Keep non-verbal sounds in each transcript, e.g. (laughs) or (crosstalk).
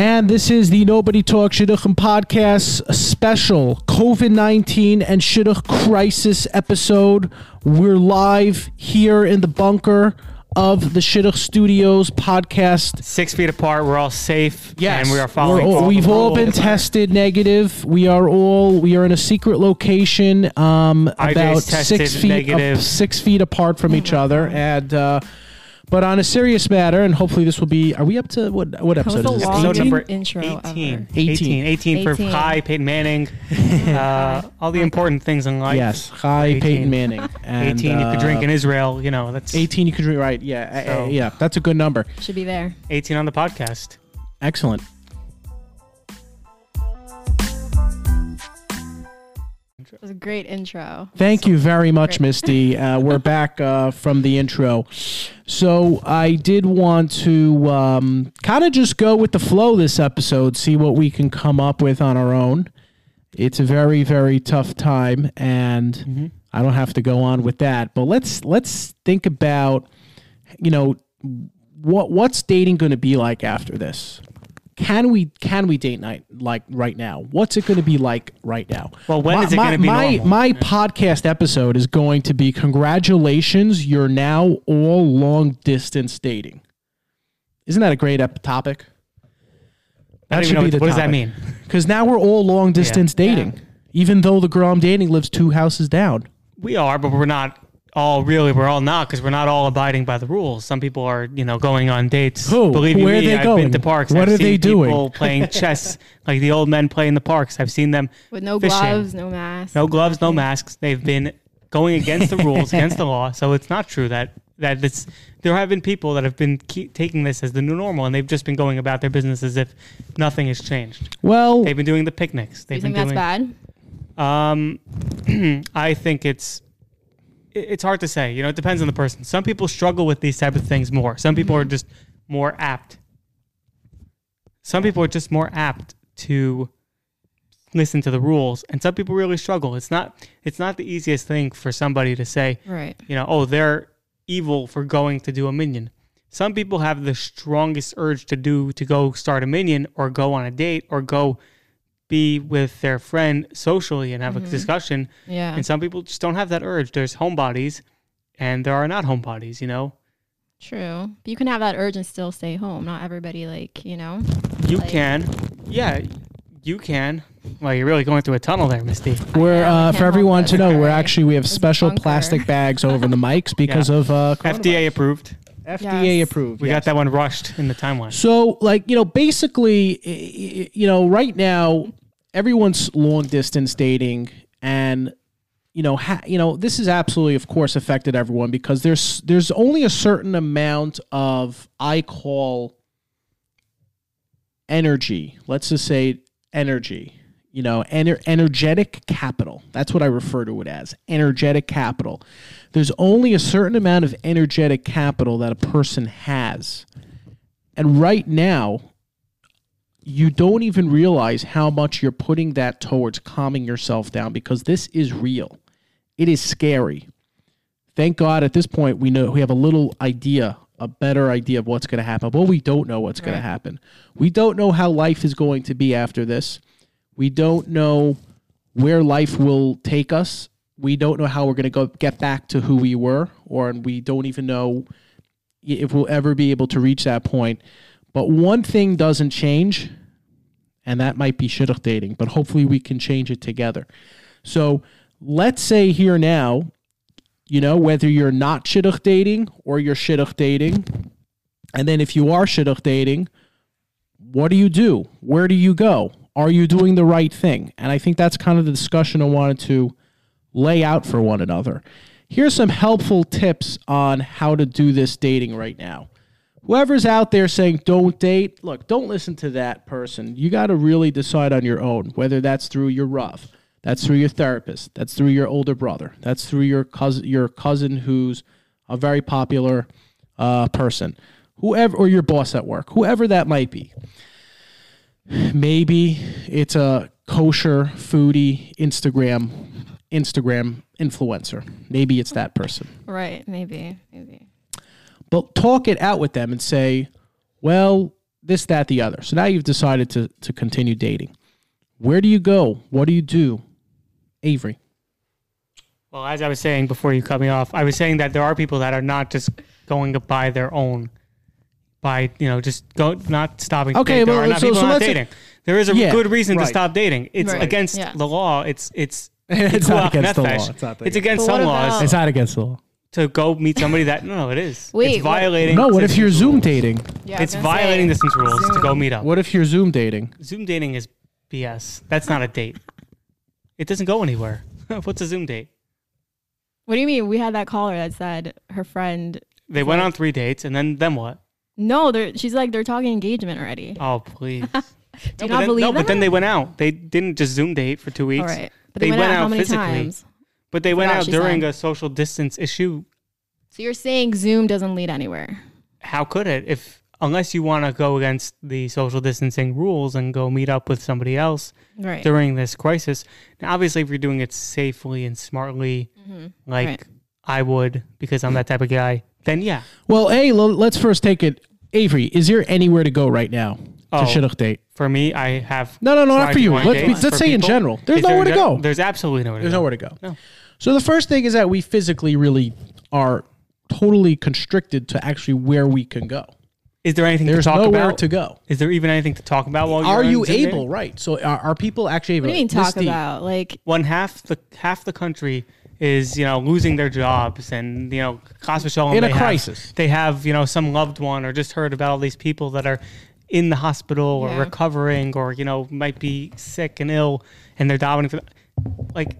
And this is the Nobody Talk Shidduchim podcast special COVID 19 and Shidduch crisis episode. We're live here in the bunker of the Shidduch Studios podcast. Six feet apart, we're all safe. Yes, and we are following. All- we've all been tested negative. We are all we are in a secret location, um, about six feet negative. up- six feet apart from each other, and. Uh, but on a serious matter, and hopefully this will be. Are we up to what? What episode is this? Episode longest 18? number intro 18. ever. 18. 18 for 18. Kai, Peyton Manning, (laughs) uh, all the important things in life. Yes, hi 18. Peyton Manning. And, (laughs) 18 you could drink uh, in Israel. You know, that's 18 you could drink right. Yeah, uh, So- uh, yeah, that's a good number. Should be there. 18 on the podcast. Excellent. It was a great intro. Thank you very much, Great. Misty. Uh, we're (laughs) back uh, from the intro. So I did want to um, kind of just go with the flow this episode, see what we can come up with on our own. It's a very, very tough time, and I don't have to go on with that. But let's let's think about, you know, what what's dating going to be like after this. Can we can we date night like right now? What's it going to be like right now? Well, when my, is it gonna be my normal? my podcast episode is going to be congratulations, you're now all long distance dating. Isn't that a great ep- topic? Don't even know what, what does that mean? Because now we're all long distance Yeah. dating, even though the girl I'm dating lives two houses down. We are, but we're not all really. We're all not because we're not all abiding by the rules. Some people are, you know, going on dates. Who? Believe you Where are me, they I've going? been to parks. What I've are they seen doing? People (laughs) playing chess (laughs) like the old men play in the parks. I've seen them With no Fishing. gloves, no masks. no gloves, no masks. They've been going against the rules, (laughs) against the law. So it's not true that that it's. There have been people that have been keep taking this as the new normal, and they've just been going about their business as if nothing has changed. Well, They've been doing the picnics. Do you They've think been that's doing. bad? Um, (clears throat) I think it's it- it's hard to say. You know, it depends on the person. Some people struggle with these type of things more. Some people are mm-hmm. just more apt. Some people are just more apt to listen to the rules, and some people really struggle. It's not it's not the easiest thing for somebody to say. Right. You know, oh, they're evil for going to do a minyan. Some people have the strongest urge to do to go start a minyan or go on a date or go be with their friend socially and have a discussion. Yeah. And some people just don't have that urge. There's homebodies and there are not homebodies, you know? True. But you can have that urge and still stay home. Not everybody, like, you know? You Like- can. Yeah, you can. Well, you're really going through a tunnel there, Misty. we're uh, for everyone to know, we're actually we have It's special bunker. plastic (laughs) bags over the mics because Yeah. of uh, FDA approved. FDA Yes. approved. We yes. got that one rushed in the timeline. So, like, you know, basically, i- i- you know, right now, everyone's long distance dating, and you know, ha- you know, this has absolutely, of course, affected everyone because there's there's only a certain amount of I call energy. Let's just say energy. You know, ener- energetic capital. That's what I refer to it as. Energetic capital. There's only a certain amount of energetic capital that a person has. And right now, you don't even realize how much you're putting that towards calming yourself down because this is real. It is scary. Thank God at this point we know we have a little idea, a better idea of what's going to happen. But we don't know what's going to happen. We don't know how life is going to be after this. We don't know where life will take us. We don't know how we're going to go get back to who we were, or and we don't even know if we'll ever be able to reach that point. But one thing doesn't change, and that might be shidduch dating, but hopefully we can change it together. So let's say here now, you know, whether you're not shidduch dating or you're shidduch dating, and then if you are shidduch dating, what do you do? Where do you go? Are you doing the right thing? And I think that's kind of the discussion I wanted to lay out for one another. Here's some helpful tips on how to do this dating right now. Whoever's out there saying don't date, look, don't listen to that person. You got to really decide on your own, whether that's through your rough, that's through your therapist, that's through your older brother, that's through your cousin, your cousin who's a very popular uh, person, whoever, or your boss at work, whoever that might be. Maybe it's a kosher foodie Instagram Instagram influencer. Maybe it's that person. Right. Maybe. Maybe. But talk it out with them and say, well, this, that, the other. So now you've decided to to continue dating. Where do you go? What do you do, Avery? Well, as I was saying before you cut me off, I was saying that there are people that are not just going to buy their own, by you know, just go not stopping. Okay, date. there well, are not so- people so not let's- dating. There is a Yeah, good reason to stop dating. It's Right, against yeah. the law. It's it's (laughs) It's Pikuach not against the law. It's not It's against But what some laws It's not against the law. To go meet somebody that no, no, it is. Wait, it's what- violating. No, what if you're distance Zoom rules. dating? Yeah, It's violating say, distance rules to go meet up. What if you're Zoom dating? Zoom dating is BS. That's not a date. It doesn't go anywhere. (laughs) What's a Zoom date? What do you mean? We had that caller that said her friend. They went on three dates and then then what? No, they're, she's like they're talking engagement already. Oh please. (laughs) Do you but not then, believe no, that? but then they went out. They didn't just Zoom date for two weeks. All right, but They they, went, went out, how out many physically. times? But they went out during said. a social distance issue. So you're saying Zoom doesn't lead anywhere? How could it? If unless you want to go against the social distancing rules and go meet up with somebody else Right. during this crisis. Now, obviously, if you're doing it safely and smartly, mm-hmm. like Right. I would, because I'm that type of guy, then yeah. Well, hey, l- let's first take it. Avery, is there anywhere to go right now to Oh. shidduch date? For me, I have No, no, no, not for you. Let's, be, let's for say in general. There's Is there nowhere to go. There's absolutely nowhere to There's go. nowhere to go. No. So the first thing is that we physically really are totally constricted to actually where we can go. Is there anything There's to talk nowhere about? to go. Is there even anything to talk about while you're Are you Zoom dating? able? Right. So are, are people actually able? What do you mean talk deep. about? Like One half the half the country is you know losing their jobs and you know Chas v'shalom, In a they have- crisis. they have you know some loved one or just heard about all these people that are in the hospital or Yeah. recovering or you know might be sick and ill and they're davening for like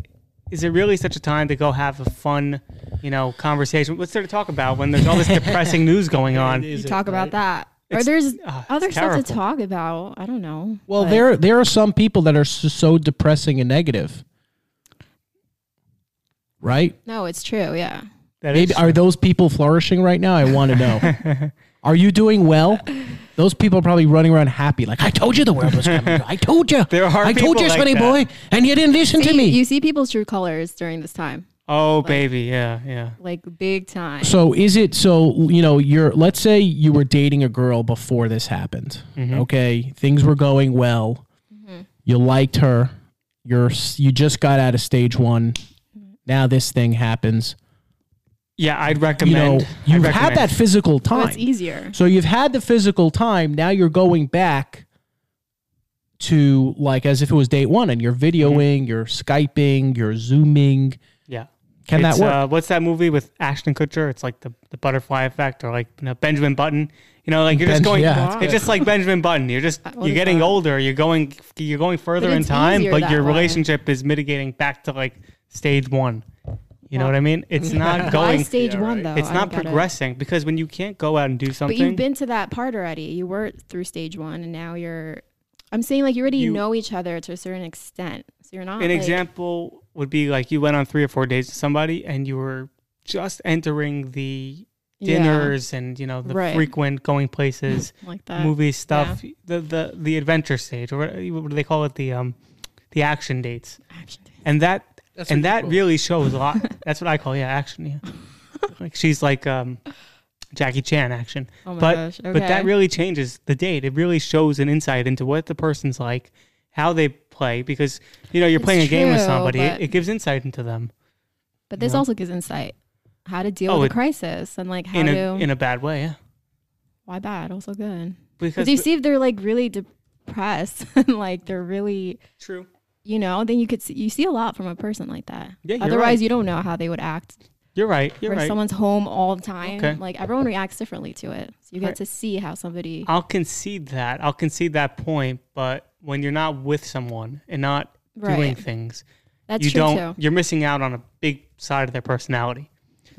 is it really such a time to go have a fun you know conversation what's there to talk about when there's all this depressing news going (laughs) on you talk about that, or It's- there's ah, it's other stuff to talk about. I don't know. Well, but- there there are some people that are so, so depressing and negative. Right? No, it's true. Yeah. That is Maybe are those people flourishing right now? I want to know. (laughs) are you doing well? Those people are probably running around happy, like I told you the world was coming. (laughs) I told you. There are I told people you, like Smitty that. boy, and you didn't listen to See, me. You see people's true colors during this time, oh baby yeah yeah like big time. So is it so you know you're let's say you were dating a girl before this happened. Mm-hmm. Okay, things were going well. You liked her. You're s- you just got out of stage 1. Now this thing happens. Yeah I'd You recommend know, you've had that physical so time. it's easier. So you've had the physical time. Now you're going back to like as if it was date 1 and you're videoing, you're skyping, you're zooming. yeah Can It's, that work? Uh, what's that movie with Ashton Kutcher? It's like the, the butterfly effect, or like you know, Benjamin Button. You know, like you're just going. yeah, it's good. just like Benjamin Button. You're just What you're getting that? older. You're going you're going further in time, but your way. relationship is mitigating back to like stage one. You know what I mean? It's not Why going. stage Yeah, one right. though? It's I not progressing because when you can't go out and do something, But you've been to that part already. You were through stage one, and now you're. I'm saying like you already You- know each other to a certain extent, so you're not. an like, example would be like you went on three or four dates with somebody and you were just entering the yeah, dinners and you know the Right. frequent going places. (laughs) like that. movie stuff, the the the adventure stage, or what, what do they call it? The um, the action dates, Action and that That's and that really shows a lot. (laughs) That's what I call yeah, action. Yeah, like she's like um, Jackie Chan action, Oh my but gosh. Okay. but that really changes the date. It really shows an insight into what the person's like, how they play, because you know you're It's playing a game with somebody. It, it gives insight into them But this Yeah. also gives insight how to deal Oh, with it- a crisis and like how in to a in a bad way. Yeah, why bad also good because because you see if they're like really depressed (laughs) and like they're really true. You know then you could see you see a lot from a person like that Yeah, otherwise right. you don't know how they would act You're right. You're right. someone's home all the time Okay. like everyone reacts differently to it so you get Right. to see how somebody I'll concede that. I'll concede that point. But when you're not with someone and not doing things, that's you don't. too You're missing out on a big side of their personality.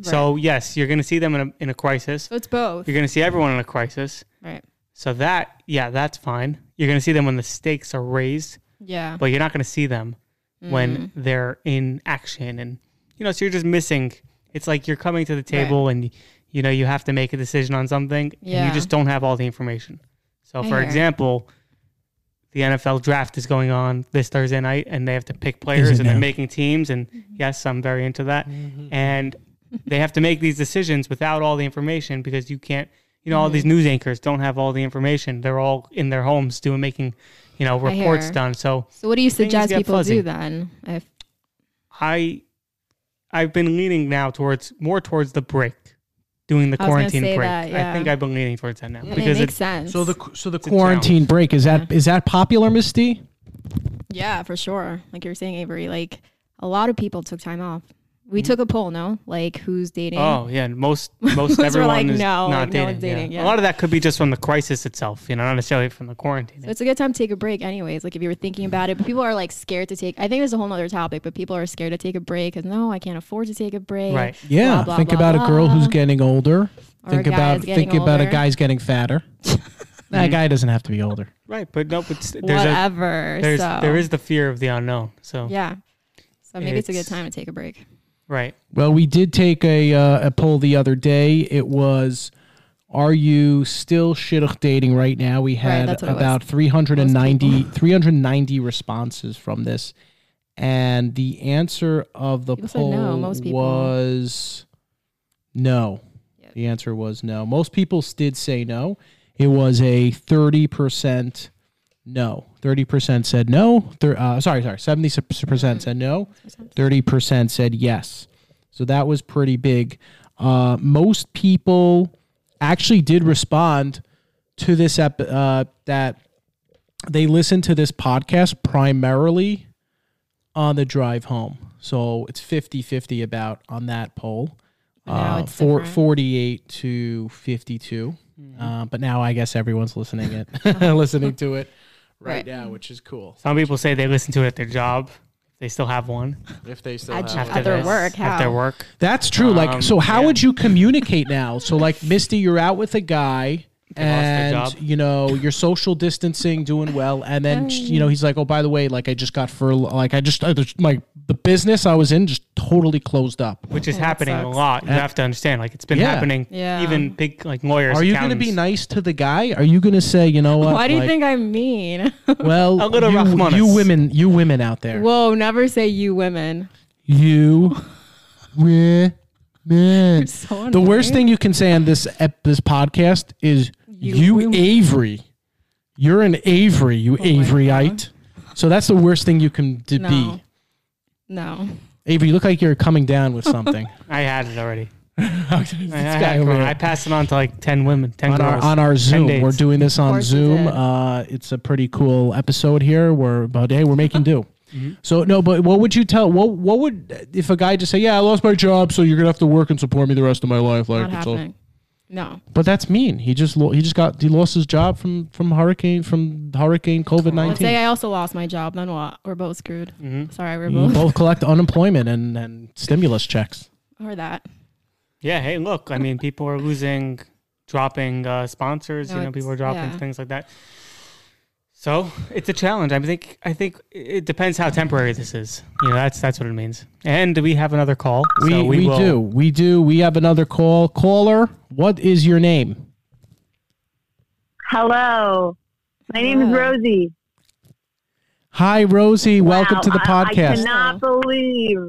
So yes, you're going to see them in a in a crisis. so it's both You're going to see everyone in a crisis. right So that yeah, that's fine. You're going to see them when the stakes are raised, yeah but you're not going to see them when Mm-hmm. they're in action and you know. So you're just missing. It's like you're coming to the table and you know you have to make a decision on something and Yeah. you just don't have all the information. So I for hear. example, the NFL draft is going on this Thursday night and they have to pick players it and they're making teams and yes, I'm very into that. And they have to make these decisions without all the information because you can't you know all these mm-hmm. news anchors don't have all the information. They're all in their homes doing making, you know, reports done. So So what do you suggest people fuzzy. do then? If I I've been leaning now towards more towards the break, doing the I was gonna quarantine break. that, I think I've been leaning towards that now it because makes it, sense. So the so the quarantine break is that is that popular, Misty? yeah, for sure. Like you were saying, Avery, like a lot of people took time off. We Mm-hmm. took a poll, no? Like who's dating? Oh yeah, (laughs) most most Most everyone like, is no, not like, no dating. one's dating, yeah. yeah. A lot of that could be just from the crisis itself, you know, not necessarily from the quarantine. So it's a good time to take a break, anyways. Like if you were thinking about it, but people are like scared to take. I think there's a whole nother topic, but people are scared to take a break because no, I can't afford to take a break. Right. Yeah. Blah, blah, think blah, about a girl who's getting older. Or think a guy about is getting think about a guy's getting fatter. (laughs) that guy doesn't have to be older. Right, but no, but s- there's a, Whatever. there's so there is the fear of the unknown. So yeah. So maybe it's, a good time to take a break. Right, Well, we did take a uh, a poll the other day. It was, "Are you still shidduch dating right now?" We had that's what it was. about 390, (laughs) 390 responses from this, and the answer of the People said poll no, most people. was no. Yep. The answer was no. Most people did say no. It was a thirty percent no. Thirty percent said no. Thir- uh, sorry, sorry. Seventy percent said no. Thirty percent said yes. So that was pretty big. Uh, most people actually did respond to this ep- uh, that they listened to this podcast primarily on the drive home. So it's 50-50 about on that poll. Uh, four, 48 to 52. Uh, but now I guess everyone's listening it (laughs) (laughs) listening to it right, Right. now, which is cool. some people say they listen to it at their job. They still have one If they still At, have at their this, work. How? At their work. That's true. like, Um, so how yeah. would you communicate now? So, like, Misty, you're out with a guy, They lost their and job. you know you're social distancing, doing well, and then you know he's like, "Oh, by the way, like I just got for like I just I just- my the business I was in just totally closed up." which is Oh, happening a lot. You have to understand, like it's been yeah. happening. Yeah. Even big like lawyers. Are you going to be accountants. nice to the guy? Are you going to say, you know what? Why do you like, think I'm mean? (laughs) Well, A little you, Rachmanis. you women, you women out there, Whoa, never say you women. you (laughs) women. So The worst annoying. thing you can say on this ep- this podcast is You you, women. Avery. You're an Avery, you Oh Averyite. So that's the worst thing you can d- No. be. No. Avery, you look like you're coming down with (laughs) something. I had it already. (laughs) I, I, had over it. here. I passed it on to like ten women, ten on our girls. on our Zoom. We're doing this on Zoom. did. Uh, it's a pretty cool episode here. We're but hey, we're making do. (laughs) Mm-hmm. So no, but what would you tell? What what would if a guy just say, "Yeah, I lost my job, so you're gonna have to work and support me the rest of my life"? Like, Not it's all- happening. No. but that's mean. He just lo- he just got he lost his job from from hurricane from hurricane COVID Let's say. I also lost my job. Then what? We're both screwed. Mhm. Sorry, we're You both. both collect unemployment and and stimulus checks. (laughs) Or that. Yeah. Hey, look. I mean, people are losing, dropping uh, sponsors. No, you know, people are dropping yeah. things like that. So it's a challenge. I think. I think it depends how temporary this is. You know, that's that's what it means. And we have another call. We so we, will- do we do we have another call caller. What is your name? Hello. My name is Rosie. Hi Rosie, welcome to the I- I cannot believe.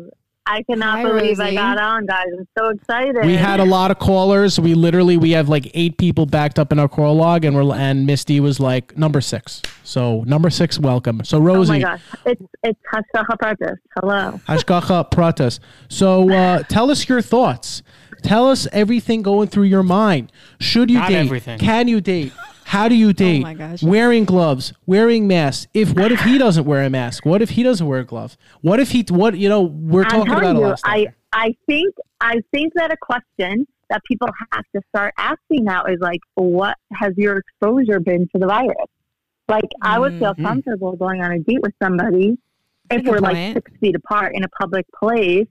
I cannot Hi, believe I got on, guys. I'm so excited. We had a lot of callers. We literally we have like eight people backed up in our call log, and we're and Misty was like number six. So number six, welcome. So Oh my Rosie, gosh. It's it's Hashgacha Pratis. Hello. Hashgacha Pratas. So uh, tell us your thoughts. Tell us everything going through your mind. Should you Not date? everything. Can you date? How do you date? Oh my gosh. Wearing gloves, wearing masks. If what if he doesn't wear a mask? What if he doesn't wear a glove? What if he? What you know? We're I'm talking telling about a lot of stuff. I, here. I think I think that a question that people have to start asking now is like, what has your exposure been to the virus? Like, I would feel Mm-hmm. comfortable going on a date with somebody if we're like six feet apart in a public place,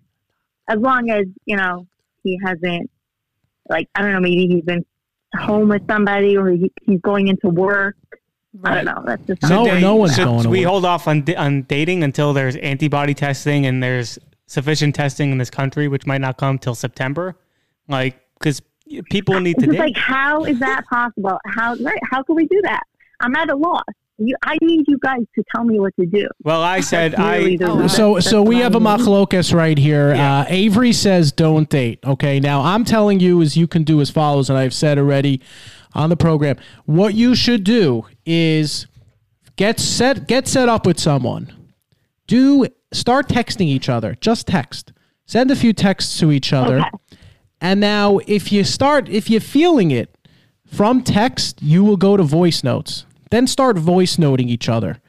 as long as you know he hasn't, like, I don't know, maybe he's been home with somebody or he, he's going into work. I don't know. That's just No, Should no one's should going to we work. hold off on on dating until there's antibody testing and there's sufficient testing in this country, which might not come till September? Like, because people need It's to just date. like, how is that possible? How right? How can we do that? I'm at a loss. You, I need you guys to tell me what to do. Well, I said really I. the Oh. So That's so we what have a I need. machlokas right here. Yeah. Uh, Avery says don't date. Okay, now I'm telling you as you can do as follows, and I've said already on the program. What you should do is get set get set up with someone. Do start texting each other. Just text. Send a few texts to each other. Okay. And now if you start if you're feeling it from text, you will go to voice notes. Then start voice noting each other.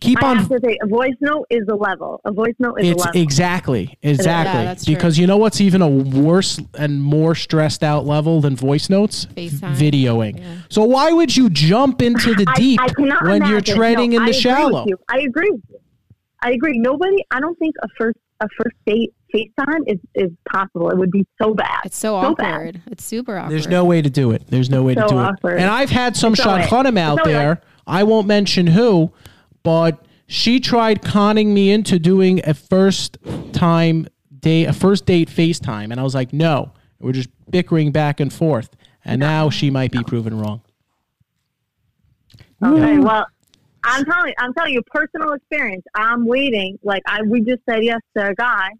Keep I on have to say, a voice note is a level. A voice note is it's a level. exactly, exactly. that's true. because you know what's even a worse and more stressed out level than voice notes? FaceTime. Videoing. Yeah. So why would you jump into the deep I cannot when you're treading No, in the agree shallow? I agree with you. I agree. Nobody. I don't think a first a first date FaceTime is is possible. It would be so bad. It's so, So bad. awkward. It's super awkward. There's no way to do it. There's no way to do awkward. it. And I've had some It's shadchanim out It's there. right. I won't mention who, but she tried conning me into doing a first time date, a first date FaceTime, and I was like, no. We're just bickering back and forth, and now she might be proven wrong. Okay. Well, I'm telling I'm telling you personal experience. I'm waiting. Like I we just said yes to a guy,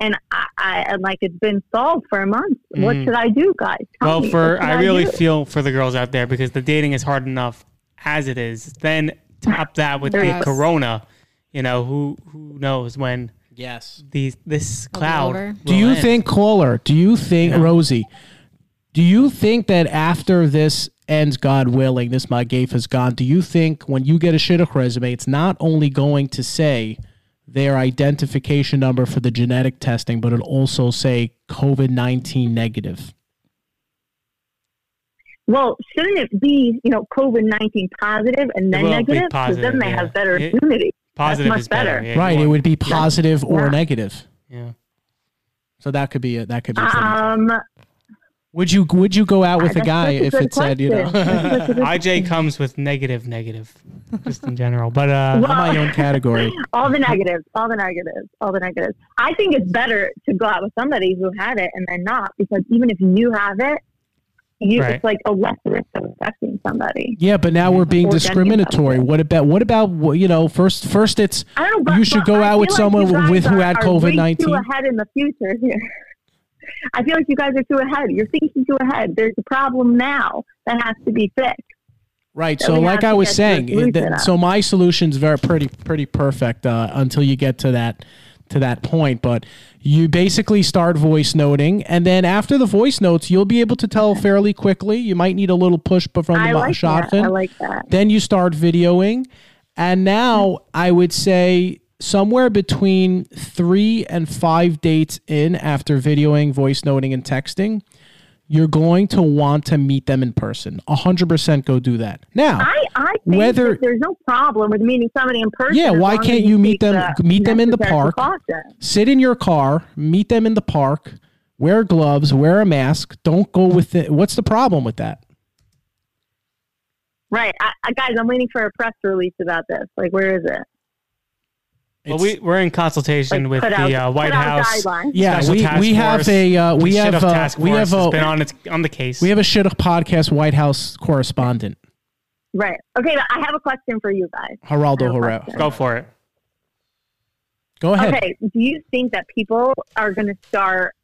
and I, I and like it's been solved for a month. What Mm. should I do, guys? Tell Well, me. for What I really do? feel for the girls out there because the dating is hard enough as it is. Then top that with the corona, you know who who knows when Yes. these this cloud. Do you end. think, caller? Do you think, Yeah. Rosie? Do you think that after this ends, God willing, this Magafe has gone? Do you think when you get a shidduch resume, it's not only going to say their identification number for the genetic testing, but it'll also say COVID nineteen negative? Well, shouldn't it be you know COVID nineteen positive and then negative? Because then they yeah. have better It- immunity. positive much is better? better. Yeah, right. It would be positive or Yeah. negative. Yeah. So that could be a, that could be. a thing. Um, Would you would you go out with a guy such a if good it said you know? question. That's such a good (laughs) IJ comes with negative, negative, just in general. But uh, Well- my own category. (laughs) all the negatives, all the negatives, all the negatives. I think it's better to go out with somebody who had it and then not, because even if you have it, you, Right. it's like a less risk of infecting somebody. Yeah, but now we're being discriminatory. What about what about you know? First, first it's I don't know. But, You should but go I out with feel someone with who had COVID-19. Ahead in the future here. (laughs) I feel like you guys are too ahead. You're thinking too ahead. There's a problem now that has to be fixed. Right. So, like I was get to a saying, solution th- so my solution's very pretty pretty perfect uh, until you get to that to that point. But you basically start voice noting, and then after the voice notes, you'll be able to tell fairly quickly. You might need a little push, but from I the like shotgun. I like that. Then you start videoing, and now I would say somewhere between three and five dates in after videoing, voice noting, and texting. You're going to want to meet them in person. A hundred percent go do that. Now, I, I think Whether- there's no problem with meeting somebody in person. Yeah, why can't you meet them- meet them in the park? sit in your car, meet them in the park, wear gloves, wear a mask. Don't go with it. What's the problem with that? Right, I, I, guys. I'm waiting for a press release about this. Like, where is it? Well, we we're in consultation Like, with put the out, uh, White out House. guidelines. yeah, Special we, Task we have Force. a uh, we The have Shidduch uh, task we force have a been on its on the case. we have a shidduch podcast White House correspondent Right. Okay, I have a question for you guys. Geraldo I Rivera. Go for it. Go ahead. Okay, do you think that people are going to start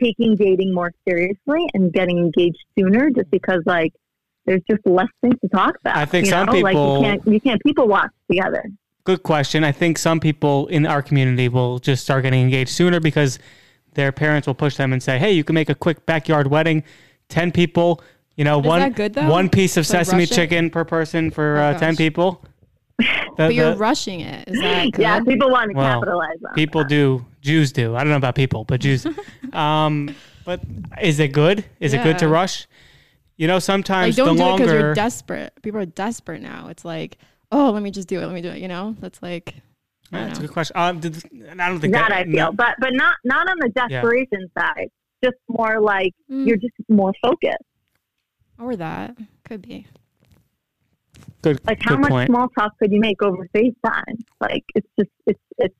taking dating more seriously and getting engaged sooner just because, like, there's just less things to talk about? I think you some know? like people- you can't you can't people watch together. Good question. I think some people in our community will just start getting engaged sooner because their parents will push them and say, "Hey, you can make a quick backyard wedding, ten people." You know, Is one good, one piece of To rush sesame it? chicken per person for Oh, uh, ten people. (laughs) The- But you're the- rushing it. Is that good? (laughs) Yeah, people want to Well, capitalize on people that. do jews do i don't know about people but jews (laughs) um but is it good is it good to rush you know Like, sometimes don't the do it because longer you're desperate. People are desperate now. It's like, oh, let me just do it. Let me do it. You know, that's like, I Yeah, don't that's a good question um, did, i don't think that that, I feel, no, but but not not on the desperation side. Just more like Mm. you're just more focused. or that could be. good, Like how good much point small talk could you make over FaceTime? Like it's just it's it's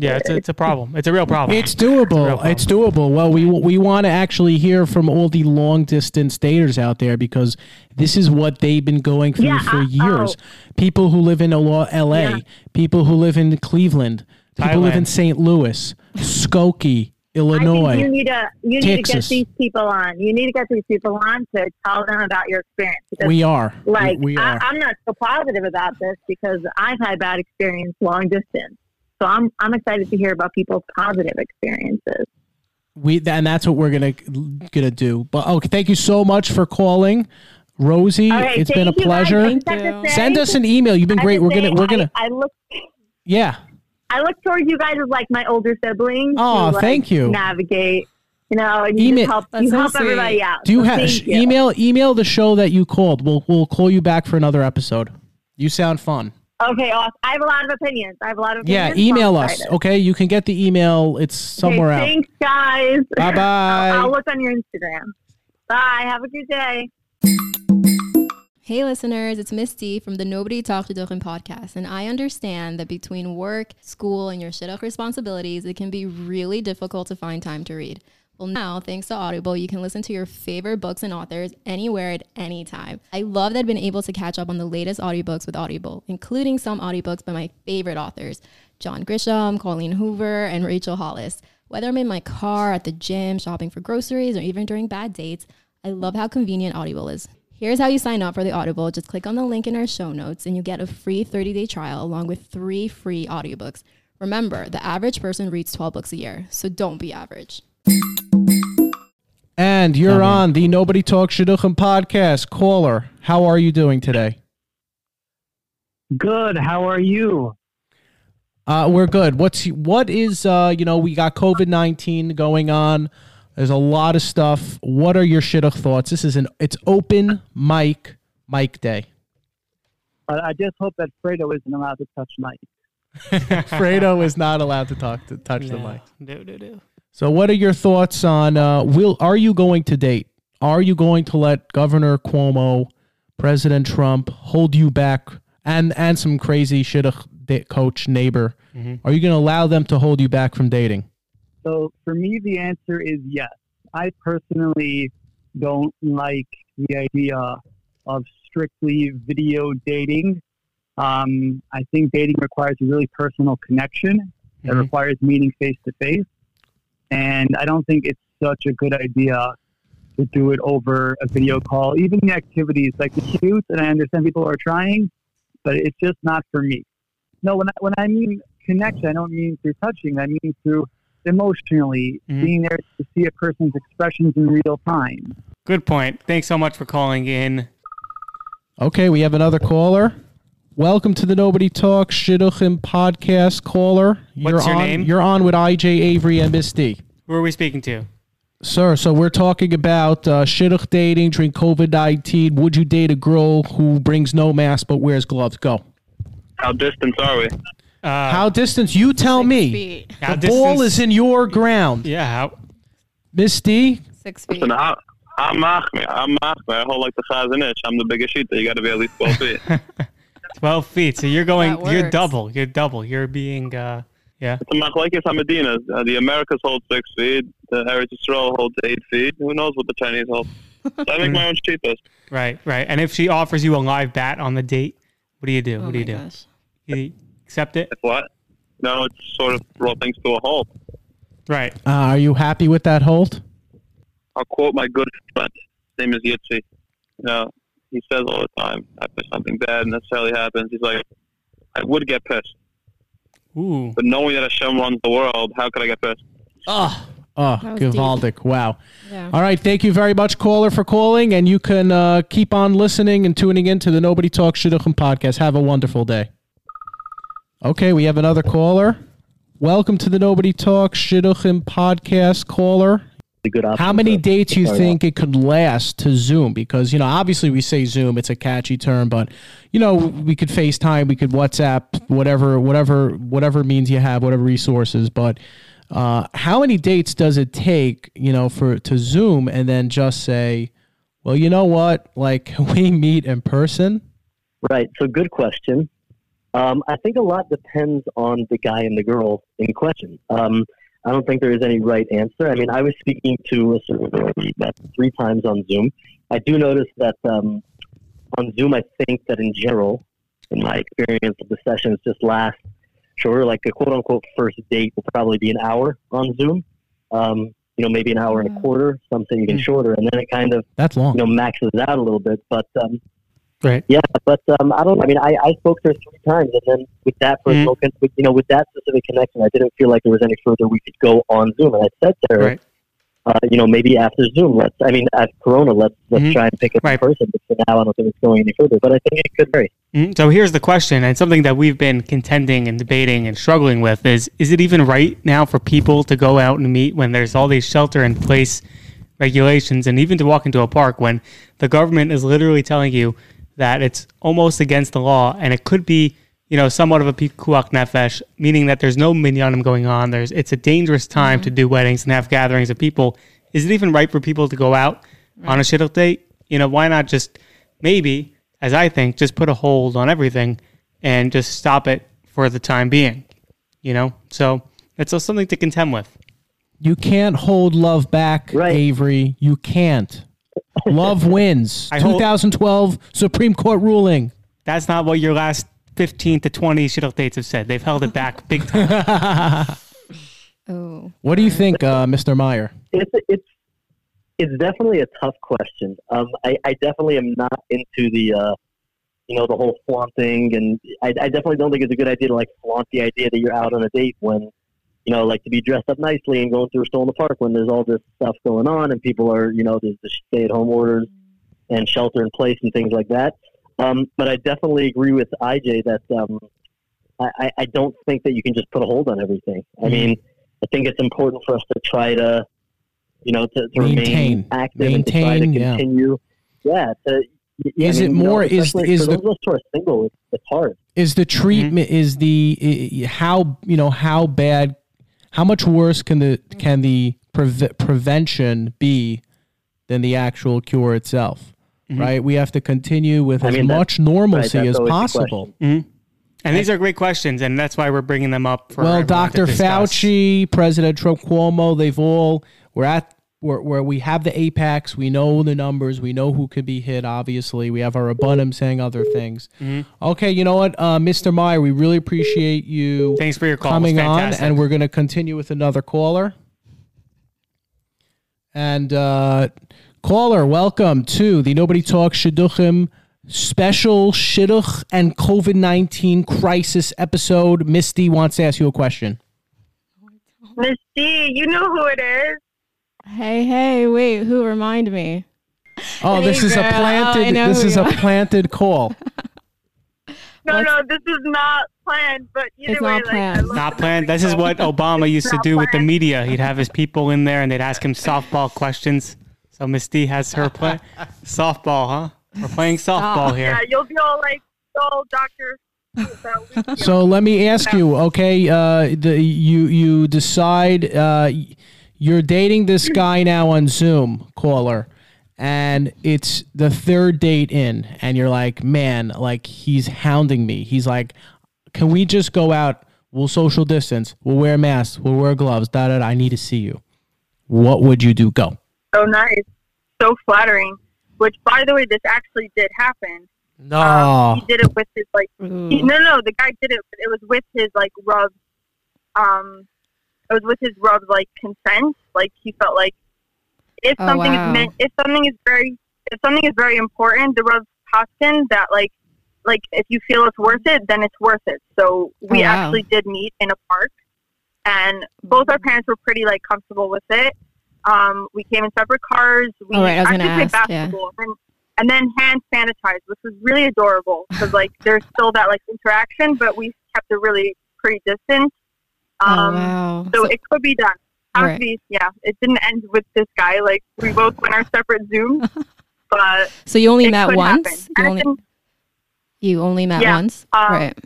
Yeah, it's a, it's a problem. It's a real problem. It's (laughs) doable. problem. It's doable. Well, we we want to actually hear from all the long distance daters out there because this is what they've been going through Yeah, for uh, years. oh. People who live in L.A., Yeah. people who live in Cleveland, people who live in St. Louis, Skokie, I Illinois. think you need to you need to get these people on. You need to get these people on to tell them about your experience. Because, we are. Like we, I, are. I'm not so positive about this because I've had bad experience long distance. So I'm I'm excited to hear about people's positive experiences. we and that's what we're gonna gonna do. But okay, thank you so much for calling, Rosie. All right, it's been a thank you, guys. pleasure. I just have Thank to you. say- Send us an email. You've been I great. We're gonna we're gonna I, I look yeah. I look towards you guys as like my older siblings. Aw, to, like, thank you. Navigate, you know, and you Email- just help you so help everybody out. Do you So have thank you. email email the show that you called? We'll we'll call you back for another episode. You sound fun. Okay, awesome. I have a lot of opinions. I have a lot of Yeah, opinions. so email us. Okay, you can get the email. It's somewhere okay, out. Thanks, guys. Bye (laughs) bye. I'll, I'll look on your Instagram. Bye. Have a good day. Hey, listeners, it's Misty from the Nobody Talks Shidduchim podcast. And I understand that between work, school, and your shidduch responsibilities, it can be really difficult to find time to read. Well, now, thanks to Audible, you can listen to your favorite books and authors anywhere at any time. I love that I've been able to catch up on the latest audiobooks with Audible, including some audiobooks by my favorite authors John Grisham, Colleen Hoover, and Rachel Hollis. Whether I'm in my car, at the gym, shopping for groceries, or even during bad dates, I love how convenient Audible is. Here's how you sign up for the Audible. Just click on the link in our show notes and you get a free 30-day trial along with three free audiobooks. Remember, the average person reads 12 books a year, so don't be average. And you're on the Nobody Talks Shidduchim podcast. Caller, how are you doing today? Good. How are you? Uh, we're good. What's what is uh, you know we got COVID nineteen going on. There's a lot of stuff. What are your shidduch thoughts? This is an it's open mic mic day. But I just hope that Fredo isn't allowed to touch mic. (laughs) Fredo is not allowed to talk to touch the mic. Do, do, do. So, what are your thoughts on? Uh, will are you going to date? Are you going to let Governor Cuomo, President Trump hold you back, and and some crazy shidduch da- coach neighbor? Mhm. Are you going to allow them to hold you back from dating? So for me, the answer is yes. I personally don't like the idea of strictly video dating. Um, I think dating requires a really personal connection that Mhm. requires meeting face to face. And I don't think it's such a good idea to do it over a video call. Even the activities, like the cute, and I understand people are trying, but it's just not for me. No, when I, when I mean connection, I don't mean through touching. I mean through emotionally Mhm. being there to see a person's expressions in real time. Good point. Thanks so much for calling in. Okay, we have another caller. Welcome to the Nobody Talks Shidduchim podcast caller. What's you're your on, name? You're on with IJ Avery and Miss D. Who are we speaking to? Sir, so we're talking about uh, shidduch dating during COVID 19. Would you date a girl who brings no mask but wears gloves? Go. How distant are we? Uh, How distance? You tell Six me. feet. how The ball distance- is in your ground. Yeah. How, Miss D, Six feet. Listen, I, I'm Machmir. I'm Machmir. I hold like the size of an inch. I'm the biggest sheet. You got to be at least 12 feet. (laughs) 12 feet. So you're going, That you're works. double. You're double. You're being, uh, yeah. It's a Machlekes HaMedinas. Uh, the Americas hold six feet. The Eretz Yisrael holds eight feet. Who knows what the Chinese hold? So I make my (laughs) own cheapest. Right, right. And if she offers you a live bat on the date, what do you do? Oh what do you do? gosh. You accept it? If what? No, it's sort of brought things to a halt. Right. uh, are you happy with that hold? I'll quote my good friend. His name is Yitzi. You know, he says all the time, after something bad necessarily happens, he's like, I would get pissed. Ooh. But knowing that Hashem runs the world, how could I get pissed? Oh, oh, That deep. Givaldic. Wow. Yeah. All right. Thank you very much, caller, for calling. And you can uh, keep on listening and tuning in to the Nobody Talks Shidduchim podcast. Have a wonderful day. Okay, we have another caller. Welcome to the Nobody Talks Shidduchim podcast, caller. A good option. How many to- dates you start think it could last to Zoom? Because you know, obviously we say Zoom, it's a catchy term, but you know, we could FaceTime, we could WhatsApp, whatever, whatever, whatever means you have, whatever resources. But uh, how many dates does it take, you know, for to Zoom and then just say, well, you know what, like, (laughs) we meet in person? Right. So good question. Um, I think a lot depends on the guy and the girl in question. Um, I don't think there is any right answer. I mean, I was speaking to a certain girl three times on Zoom. I do notice that um, on Zoom, I think that in general, in my experience, the sessions just last shorter. Like a quote unquote first date will probably be an hour on Zoom. Um, you know, maybe an hour and a quarter, something even Mm. shorter, and then it kind of That's long. you know maxes out a little bit. But um, Right. yeah, but um, I don't. I mean, I, I spoke to her three times, and then with that personal, con- with, you know, with that specific connection, I didn't feel like there was any further we could go on Zoom. And I said to her, Right. uh, you know, maybe after Zoom, let's. I mean, at Corona, let's let's Mhm. try and pick up Right. in person. But for now, I don't think it's going any further. But I think it could vary. Mhm. So here's the question, and something that we've been contending and debating and struggling with is: Is it even right now for people to go out and meet when there's all these shelter-in-place regulations, and even to walk into a park when the government is literally telling you that it's almost against the law, and it could be, you know, somewhat of a pikuach nefesh, meaning that there's no minyanim going on. There's it's a dangerous time to do mm-hmm. weddings and have gatherings of people. Is it even right for people to go out on a shidduch date? You know, why not just maybe, as I think, just put a hold on everything and just stop it for the time being. You know, so it's something to contend with. You can't hold love back, Right. Avery. You can't. Love (laughs) wins. I hold- 2012 Supreme Court ruling. That's not what your last 15 to 20 shidduch dates have said. They've held it back (laughs) big time. Oh. What do you think, uh, Mr. Meyer? It's it's it's definitely a tough question. Um, I, I definitely am not into the uh, you know the whole flaunting, and I, I definitely don't think it's a good idea to like flaunt the idea that you're out on a date when you know like to be dressed up nicely and going through a store in the park when there's all this stuff going on and people are you know there's the stay at home orders and shelter in place and things like that. Um, but I definitely agree with IJ that um, I, I- don't think that you can just put a hold on everything. I mean, I think it's important for us to try to, you know, to, to Maintain. remain active and to try to Maintain, yeah. continue. Yeah. to, Is I it mean, you know, more- is- is for the- those of who are single? It's, it's hard. Is the treatment is the how you know how bad, how much worse can the can the preve- prevention be than the actual cure itself? Mm-hmm. Right. We have to continue with I as mean, much normalcy that's as possible. Mm-hmm. And these are great questions, and that's why we're bringing them up. For Well, everyone to Dr. Fauci, President Trump, Cuomo, they've all we're at where, where we have the apex. We know the numbers. We know who could be hit. Obviously, we have our abundum saying other things. Okay, you know what, uh, Mr. Meyer, we really appreciate you Thanks for your call. Coming on, and we're going to continue with another caller. And uh, caller, welcome to the Nobody Talks Shidduchim special Shidduch and COVID nineteen crisis episode. Misty wants to ask you a question. Misty, you know who it is. Hey, hey, wait, who remind me? Oh, Hey, this is a girl. Oh, planted. know This is you a are. planted call. (laughs) No, What's- no, this is not planned, but either It's way, not like, planned. I Not planned. This is what Obama used to Not do with the media. He'd have his people in there, and they'd ask him softball questions. So Miss D has her play (laughs) softball, huh? We're playing softball here. Yeah, you'll be all like, oh, doctor. So, So let me ask you, okay? Uh, the you you decide uh, y- you're dating this (laughs) guy now on Zoom, caller, and it's the third date in, and you're like, man, like he's hounding me. He's like, can we just go out? We'll social distance. We'll wear masks. We'll wear gloves. Da da. da. I need to see you. What would you do? Go. so nice, so flattering. Which, by the way, this actually did happen. No. Um, he did it with his like. He, no, no, the guy did it. But it was with his like rav. Um, it was with his rav like consent. Like he felt like if Oh, something wow. is meant, if something is very, if something is very important, the rav paskin that like, like if you feel it's worth it, then it's worth it. So we Oh, wow. actually did meet in a park, and both our parents were pretty like comfortable with it. Um, we came in separate cars. We Oh, right, actually played ask, yeah. basketball, and, and then hand sanitized, which was really adorable because like there's still that like interaction, but we kept it really pretty distant. Um, oh, wow. So, So- it could be done. Right. Actually, yeah, it didn't end with this guy. Like we both went our separate Zooms, (laughs) but so you only met once? You only, then- you only met Yeah, once? um, right.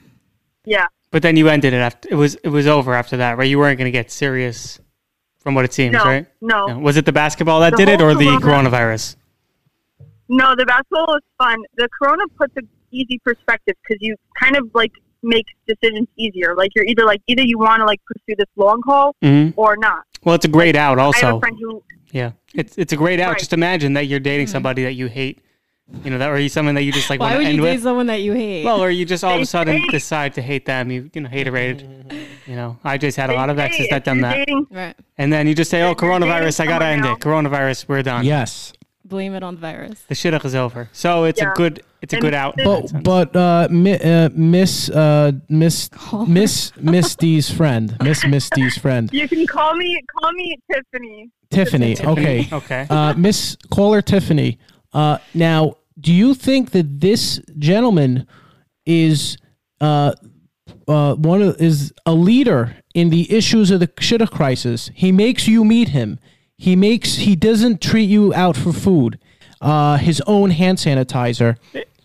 yeah, But then you ended it after it was it was over after that, right? You weren't going to get serious, from what it seems, no, right? no, Yeah. Was it the basketball that The did it, whole or the coronavirus? No, the basketball was fun. The corona puts an easy perspective because you kind of like makes decisions easier. Like you're either like either you want to like pursue this long haul hmm or not. Well, it's a great out I have also. a friend who Yeah, it's it's a great out. Right. Just imagine that you're dating Mhm. somebody that you hate, you know, that or you someone that you just like Why would to end you with. date someone that you hate? Well, or you just all of a sudden say- decide to hate them. You you know, haterade. (laughs) You know, I just had a they lot of exes that done that, Dating, right. and then you just say, "Oh, coronavirus, I gotta end someone it. Coronavirus, we're done. Yes. Blame it on the virus. the shidduch is over." So it's a good it's a And good out. in that sense. But but uh, mi- uh Miss uh Miss Miss Miss D's friend, Miss Miss D's friend, you can call me call me Tiffany. Tiffany. Tiffany, Okay. okay. Uh, Miss caller Tiffany. Uh, now, do you think that this gentleman is uh, uh, one of is a leader in the issues of the shidduch crisis? He makes you meet him. He makes he doesn't treat you out for food. Uh, his own hand sanitizer.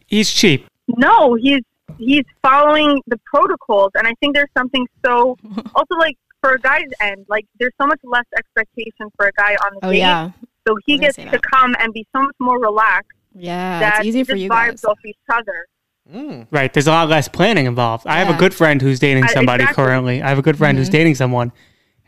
He's cheap. No, he's he's following the protocols, and I think there's something so (laughs) also like for a guy's end, like there's so much less expectation for a guy on the Oh date. yeah, So he gets to that. come and be so much more relaxed yeah. that It's easier he for just you vibes guys. off each other. Right. There's a lot less planning involved. I have a good friend who's dating Uh, somebody exactly. currently. I have a good friend who's Mhm. dating someone,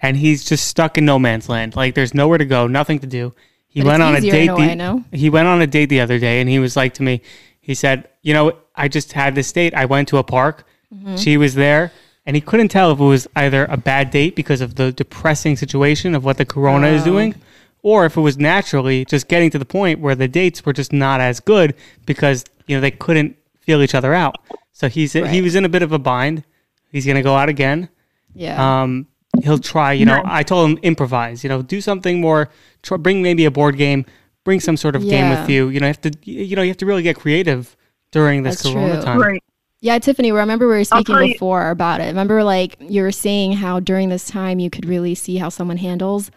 and he's just stuck in no man's land. Like there's nowhere to go, nothing to do. He But went on a date. in a way, the- no? He went on a date the other day, and he was like to me, he said, "You know, I just had this date. I went to a park. Mm-hmm. She was there." And he couldn't tell if it was either a bad date because of the depressing situation of what the corona is Oh. doing, or if it was naturally just getting to the point where the dates were just not as good because you know they couldn't feel each other out. So he's he Right. was in a bit of a bind. He's gonna go out again. Yeah. Um, he'll try. You know, I told him improvise. You know, do something more. Try, bring maybe a board game. Bring some sort of game with you. You know, you have to. You know, you have to really get creative during this That's corona true. time. Right. Yeah, Tiffany, remember we were speaking before about it. Remember, like, you were saying how during this time you could really see how someone handles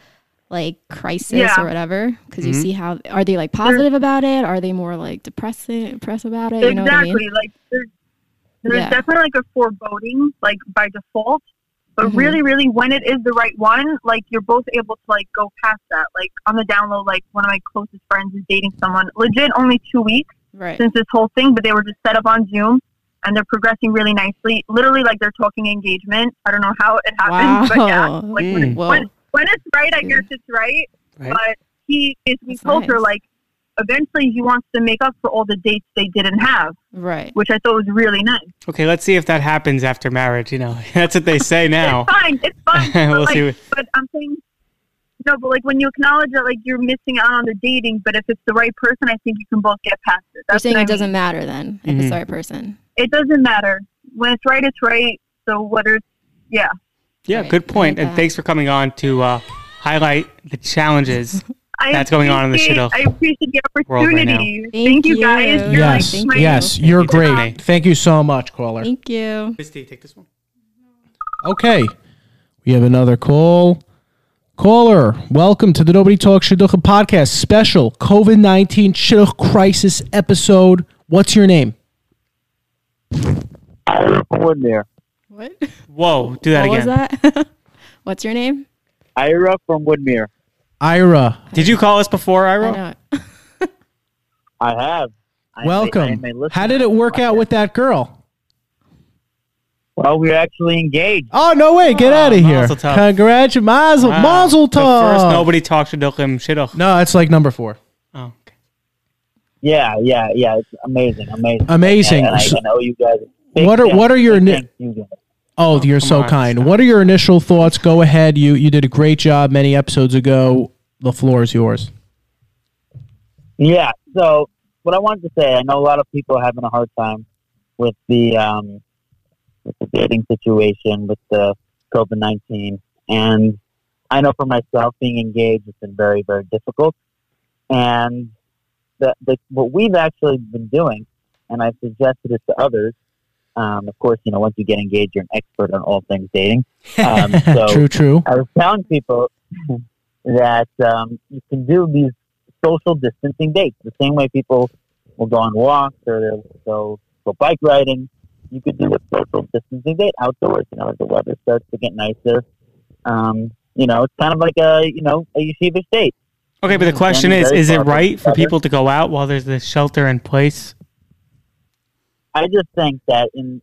like crisis Yeah. or whatever because you Mhm. see how are they like positive about it are they more like depressing depressed about it you know what i exactly. mean Like there's there's Yeah. definitely like a foreboding, like by default. But Mhm. really, really, when it is the right one, like you're both able to like go past that. Like on the down low, like one of my closest friends is dating someone legit only two weeks right since this whole thing, but they were just set up on Zoom and they're progressing really nicely. Literally, like they're talking engagement. I don't know how it happens, but yeah, like when, Mm. it, Whoa. when when it's right, I guess it's right. Right. But he basically That's told her nice. like eventually he wants to make up for all the dates they didn't have, right which I thought was really nice. Okay, let's see if that happens after marriage. You know, (laughs) that's what they say (laughs) now. It's fine. It's (laughs) fine. but, we'll like, see. what- but I'm saying no, but like when you acknowledge that like you're missing out on the dating, but if it's the right person, I think you can both get past it. you're saying what I it mean. doesn't matter then if it's Mhm. the right person It doesn't matter when it's right. It's right. So whether it's yeah, Yeah, Right, good point. like And that. thanks for coming on to uh, highlight the challenges. I That's going on in the appreciate- shidduch I appreciate the world right now. opportunity. Thank Thank you you. guys. You're yes, like thank my- you. yes, you're you, Tiffany. great. Thank you so much, caller. thank you Misty, take this one. Okay, we have another call. Caller, welcome to the Nobody Talks Shidduch podcast special COVID nineteen Shidduch crisis episode. What's your name? Woodmere. what Whoa, do that what again. was that (laughs) what's your name Ira from Woodmere. Ira. Did you call us before, Ira? know. (laughs) I have. I am a- I Welcome. am a listener. How did it work out with that girl? Well, we're actually engaged. Oh no way! Get Oh, out of here! tov. Congratulations, mazel, Wow. mazel The first nobody talks shidduchim shidduch. No, it's like number four. Oh, okay. Yeah, yeah, yeah. It's amazing, amazing. Amazing. And, I, So- I know you guys. What are- what are your big ni- thanks to you guys. Oh, you're so on, kind. stop. What are your initial thoughts? Go ahead. You you did a great job many episodes ago. The floor is yours. Yeah. So, what I wanted to say, I know a lot of people are having a hard time with the um, with the dating situation with the COVID nineteen, and I know for myself, being engaged has been very, very difficult. And the, the what we've actually been doing, and I've suggested it to others. Um, of course, you know, once you get engaged, you're an expert on all things dating. Um, (laughs) so- true, true. I was telling people that um, you can do these social distancing dates the same way people will go on walks or they'll go go bike riding. You could do a social distancing date outdoors. You know, as the weather starts to get nicer. Um, you know, it's kind of like a you know a yeshivish date. Okay, but the question is: Is it right for people to go out while there's this shelter in place? I just think that in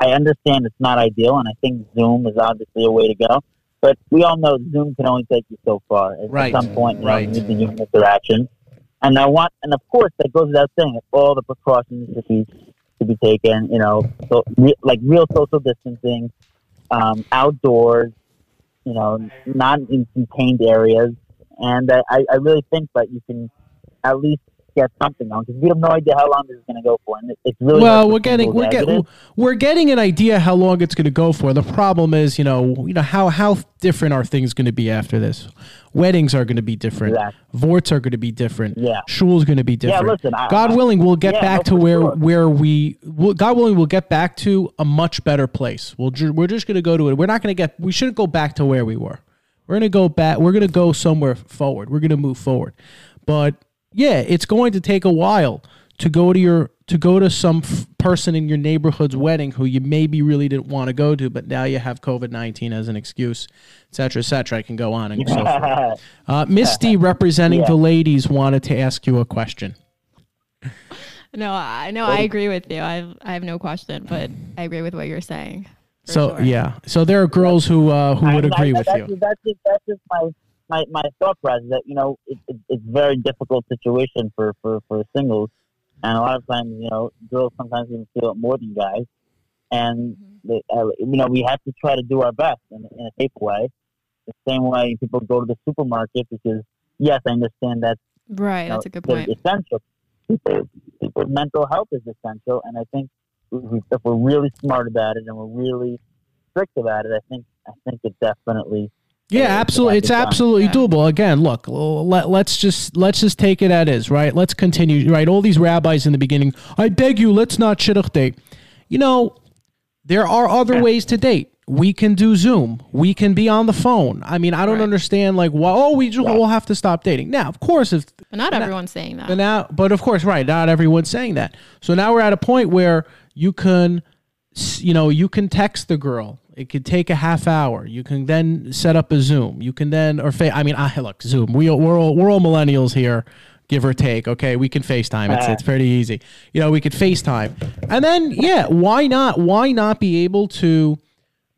I understand it's not ideal, and I think Zoom is obviously a way to go. But we all know Zoom can only take you so far. At Right, some point, you, know, right. you need the human interaction. And I want, and of course, that goes without saying. All the precautions to be to be taken. You know, so re- like real social distancing, um, outdoors. You know, not in contained areas. And I I really think that you can at least get something on because we have no idea how long this is going to go for, and it- it's really well, we're getting we're getting we're getting an idea how long it's going to go for. The problem is, you know, you know how how different are things going to be after this? Weddings are going to be different. Exactly. Vorts are going to be different. Yeah. Shul's going to be different. Yeah, listen, I- God willing, we'll get yeah, back to where sure. where we. We'll, God willing, we'll get back to a much better place. We'll we're just going to go to it. We're not going to get. We shouldn't go back to where we were. We're going to go back. We're going to go somewhere forward. We're going to move forward. But yeah, it's going to take a while to go to your to go to some f- person in your neighborhood's wedding who you maybe really didn't want to go to, but now you have COVID nineteen as an excuse, et cetera, et cetera. I can go on and so forth. (laughs) Uh, Misty, representing Yeah. the ladies, wanted to ask you a question. No, I know I agree with you. I I have no question, but I agree with what you're saying. so sure. yeah, so there are girls who uh, who I- would I- agree with that's you. Just, that's just that's just my my, my thought process that you know it, it, it's a very difficult situation for, for, for singles, and a lot of times you know girls sometimes even feel it more than guys, and Mm-hmm. they, uh, you know we have to try to do our best in, in a safe way. The same way people go to the supermarket because yes, I understand that Right, you know, that's a good point. essential. People, people's mental health is essential, and I think if we're really smart about it and we're really strict about it, I think I think it definitely. Yeah, absolutely. It's absolutely Yeah. doable. Again, look, let, let's just let's just take it as is, right? Let's continue, right? All these rabbis in the beginning, I beg you, let's not shidduch date. You know, there are other ways to date. We can do Zoom. We can be on the phone. I mean, I don't Right. understand like, well, oh, we just, we'll have to stop dating. Now, of course, if But not everyone's saying that. but now, but of course, right? Not everyone's saying that. So now we're at a point where you can, you know, you can text the girl. It could take a half hour. You can then set up a Zoom. You can then, or fa- I mean, I look Zoom. We we're all we're all millennials here, give or take. Okay, we can FaceTime. It's it's pretty easy. You know, we could FaceTime, and then yeah, why not? Why not be able to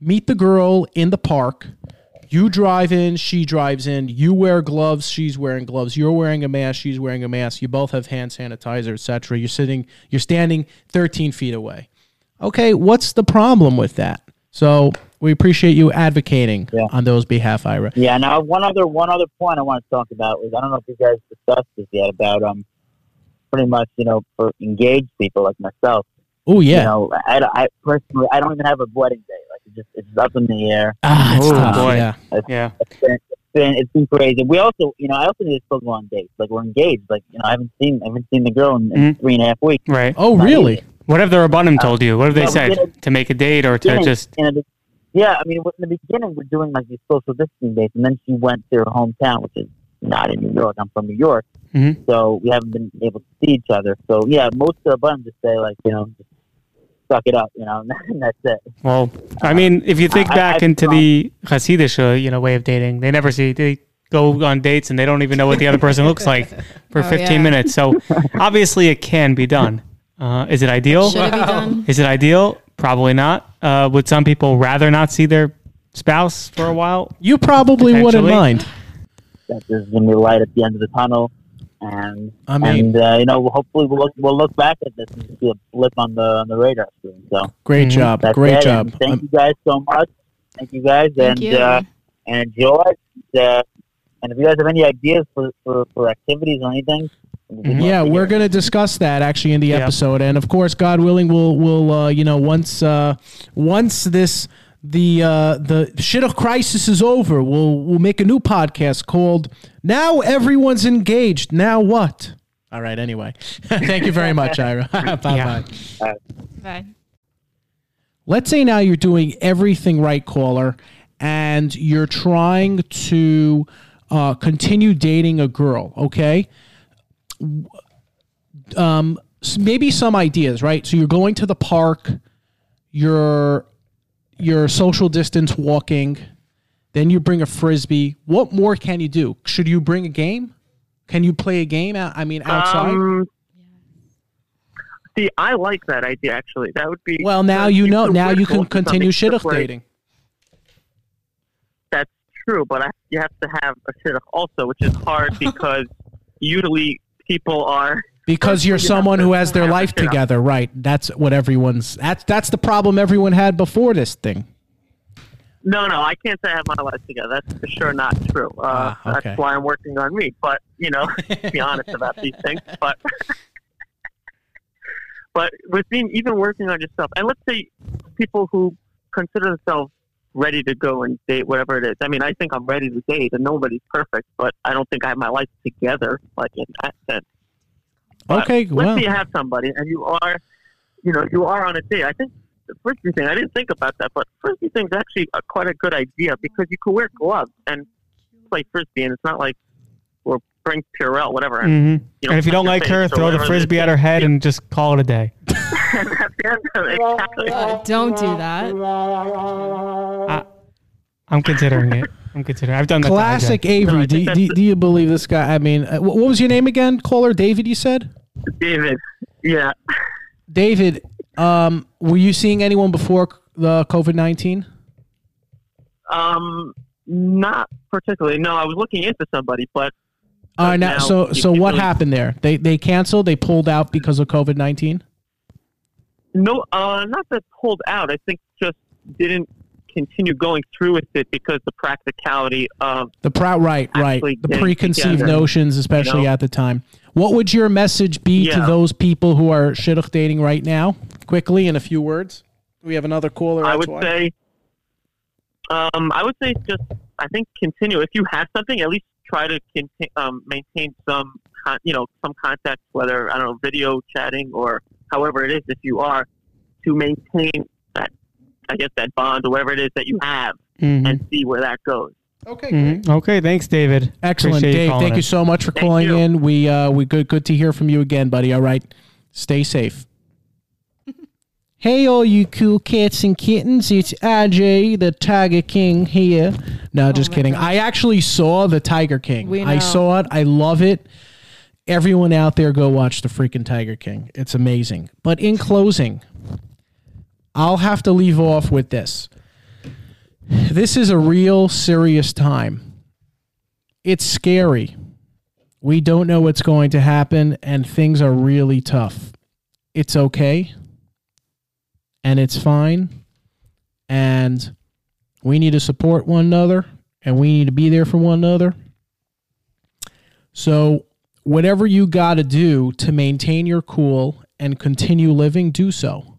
meet the girl in the park? You drive in, she drives in. You wear gloves, she's wearing gloves. You're wearing a mask, she's wearing a mask. You both have hand sanitizer, etc. You're sitting, you're standing 13 feet away. Okay, what's the problem with that? So we appreciate you advocating Yeah. on those behalf, Ira. Yeah. Now, one other one other point I want to talk about was I don't know if you guys discussed this yet about um, pretty much you know for engaged people like myself. Oh yeah, You know, I, I personally I don't even have a wedding day. Like it just it's up in the air. ah, it's Oh, tough. boy. Yeah, Yeah. It's been, it's been it's been crazy. We also you know I also need to still go on dates. Like we're engaged. Like you know I haven't seen I haven't seen the girl in, in Mhm. three and a half weeks. Right. Oh Not really? easy. What have the Rabbanim told you? What have they yeah, said? To make a date or to just. the, yeah, I mean, in the beginning, we're doing like these social distancing dates, and then she went to her hometown, which is not in New York. I'm from New York, Mhm. so we haven't been able to see each other. So yeah, most of the buttons just say like, you know, just suck it up, you know, (laughs) and that's it. Well, I mean, if you think I- back I- into the Hasidic, uh, you know, way of dating, they never see they go on dates and they don't even know what the other person looks like (laughs) for Oh, 15 yeah. minutes. So (laughs) obviously, it can be done. Uh, is it ideal? Should it be done? (laughs) Is it ideal? Probably not. Uh, would some people rather not see their spouse for a while? You probably wouldn't Potentially. mind. That there's gonna be light at the end of the tunnel, and I mean- and uh, you know, hopefully we'll look, we'll look back at this and see a blip on the on the radar screen. So Great Mhm. job. that's Great it. job. And thank Um, you guys so much. Thank you guys, Thank and you. Uh, and enjoy. Uh, and if you guys have any ideas for, for, for activities or anything, we'd love Yeah, we're going to discuss that actually in the Yeah. episode, and of course, God willing, we'll we'll uh, you know once uh, once this the uh, the shidduch crisis is over, we'll we'll make a new podcast called "Now Everyone's Engaged." Now what? All right. Anyway, (laughs) thank you very much, Ira. (laughs) bye Yeah. bye. Bye. Let's say now you're doing everything right, caller, and you're trying to uh, continue dating a girl. Okay. Um, maybe some ideas, right? So you're going to the park, you're you're social distance walking, then you bring a frisbee. What more can you do? Should you bring a game? Can you play a game? out- I mean, outside. Um, See, I like that idea actually. That would be Well, now because you know. Now you can continue shidduch dating. That's true, but I, you have to have a shidduch also, which is hard (laughs) because usually people are Because you're someone who has their life together, right? That's what everyone's. That's that's the problem everyone had before this thing. No, no, I can't say I have my life together. That's for sure not true. Uh, Ah, okay. That's why I'm working on me. But you know, (laughs) be honest about these things. But (laughs) but with being even working on yourself, and let's say people who consider themselves ready to go and date whatever it is. I mean, I think I'm ready to date, and nobody's perfect, but I don't think I have my life together, like in that sense. But Okay, let's well, say you have somebody, and you are, you know, you are on a date. I think the frisbee thing. I didn't think about that, but frisbee thing's actually a, quite a good idea because you could wear gloves and play frisbee, and it's not like or bring Purell, whatever. And, hmm you know, And if you don't like her, throw the frisbee at her head and just call it a day. That's the end of it. Exactly. Don't do that. I'm considering it. I'm considering. I've done that. classic IJ. Avery. No, do, do, do you believe this guy? I mean, uh, what what was your name again? Caller David. You said David. Yeah. David. Um, were you seeing anyone before the COVID nineteen? Um, not particularly. No, I was looking into somebody, but All right, now, now so so what really- happened there? They they canceled. They pulled out because of COVID nineteen. No, uh, not that pulled out. I think just didn't continue going through with it because the practicality of The proud right, right. The preconceived together, notions, especially you know? at the time. What would your message be to those people who are shidduch dating right now? Quickly, in a few words. We have another caller. I would why. say, um, I would say just I think continue. If you have something, at least try to um, maintain some, con- you know, some contact, whether I don't know, video chatting or however it is. If you are to maintain that, I guess that bond or whatever it is that you have, Mhm. and see where that goes. Okay, great. Mhm. Okay, thanks, David. Excellent, Appreciate Dave. calling Thank in. you so much for Thank calling you. in. We uh, we good good to hear from you again, buddy. All right, stay safe. (laughs) hey, all you cool cats and kittens! It's RJ, the Tiger King here. No, just kidding. gosh. I actually saw the Tiger King. We I saw it. I love it. Everyone out there, go watch the freaking Tiger King. It's amazing. But in closing, I'll have to leave off with this. This is a real serious time it's scary. We don't know what's going to happen, and things are really tough. It's okay, and it's fine, and we need to support one another, and we need to be there for one another. So, whatever you got to do to maintain your cool and continue living, do so.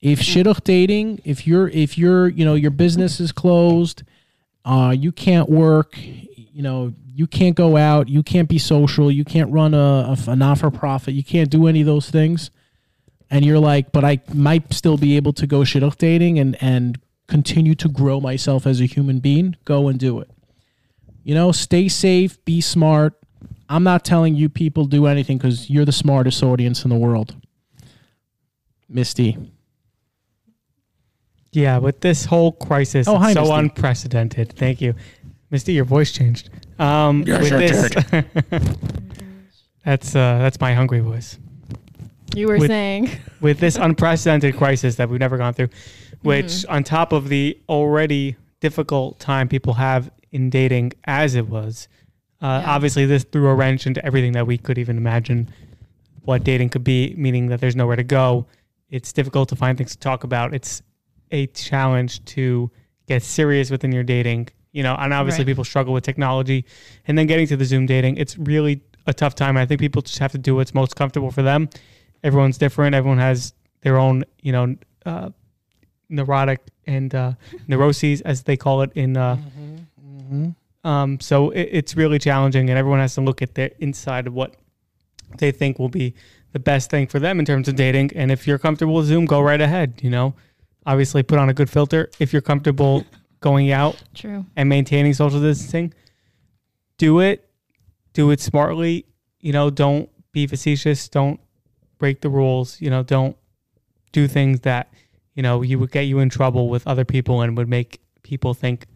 If shidduch dating, if you're if you're you know your business is closed, uh, you can't work, you know, you can't go out, you can't be social, you can't run a, a, a not for profit, you can't do any of those things. And you're like, but I might still be able to go shidduch dating and, and continue to grow myself as a human being. Go and do it. You know, stay safe, be smart. I'm not telling you people do anything because you're the smartest audience in the world. Misty. Yeah, with this whole crisis, Oh, hi, it's so Misty. unprecedented. Thank you, Misty. Your voice changed. Um, with this, (laughs) that's uh, that's my hungry voice. You were With- saying. (laughs) With this unprecedented crisis that we've never gone through, which Mm-hmm. on top of the already difficult time people have in dating as it was, uh, Yeah. obviously this threw a wrench into everything that we could even imagine what dating could be. Meaning that there's nowhere to go. It's difficult to find things to talk about. It's a challenge to get serious within your dating. You know, and obviously Right. people struggle with technology, and then getting to the Zoom dating, it's really a tough time. I think people just have to do what's most comfortable for them. Everyone's different. Everyone has their own, you know, uh, neurotic and uh, (laughs) neuroses, as they call it in. Uh, um, so it, it's really challenging, and everyone has to look at their inside of what they think will be the best thing for them in terms of dating. And if you're comfortable with Zoom, go right ahead. You know, obviously put on a good filter. If you're comfortable (laughs) going out True. and maintaining social distancing, do it. Do it smartly. You know, don't be facetious. Don't break the rules. You know, don't do things that, you know, you would get you in trouble with other people and would make people think,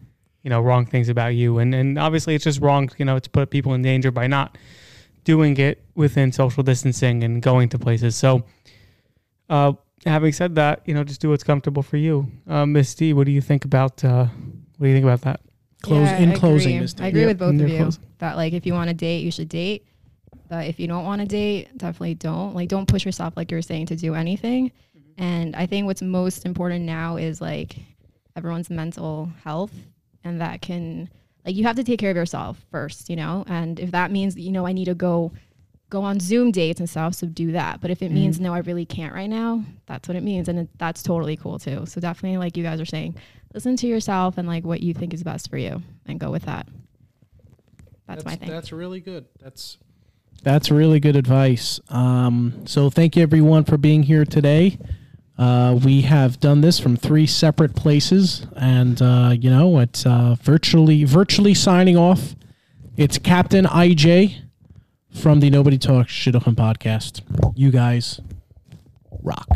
you know, wrong things about you. And and obviously it's just wrong, you know, to put people in danger by not doing it within social distancing and going to places. So, uh, having said that, you know, just do what's comfortable for you. Uh, Miss D, what do you think about uh, what do you think about that? Close Yeah, in I closing, agree. Miss D. I agree Yep, with both of you closing. that like if you want to date, you should date. But if you don't want to date, definitely don't. Like don't push yourself like you were saying to do anything. Mm-hmm. And I think what's most important now is like everyone's mental health and that can like you have to take care of yourself first, you know? And if that means you know I need to go go on Zoom dates and stuff, so do that. But if it means Mm-hmm. no, I really can't right now, that's what it means and it, that's totally cool too. So definitely like you guys are saying, listen to yourself and like what you think is best for you and go with that. That's, my thing. That's really good. That's that's really good advice. Um, so thank you everyone for being here today. Uh, we have done this from three separate places, and uh, you know it's uh, virtually virtually signing off. It's Captain IJ from the Nobody Talks Shidduchim podcast. You guys rock.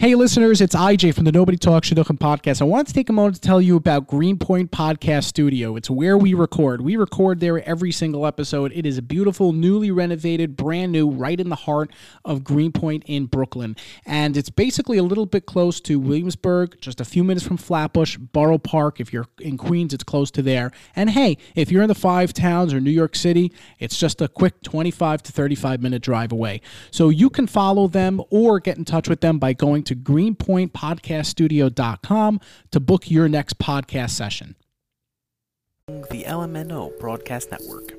Hey, listeners, it's IJ from the Nobody Talks Shidduchim podcast. I wanted to take a moment to tell you about Greenpoint Podcast Studio. It's where we record. We record there every single episode. It is a beautiful, newly renovated, brand new, right in the heart of Greenpoint in Brooklyn. And it's basically a little bit close to Williamsburg, just a few minutes from Flatbush, Borough Park. If you're in Queens, it's close to there. And hey, if you're in the five towns or New York City, it's just a quick 25 to 35 minute drive away. So you can follow them or get in touch with them by going to greenpointpodcaststudio.com to book your next podcast session. The LMNO Broadcast Network.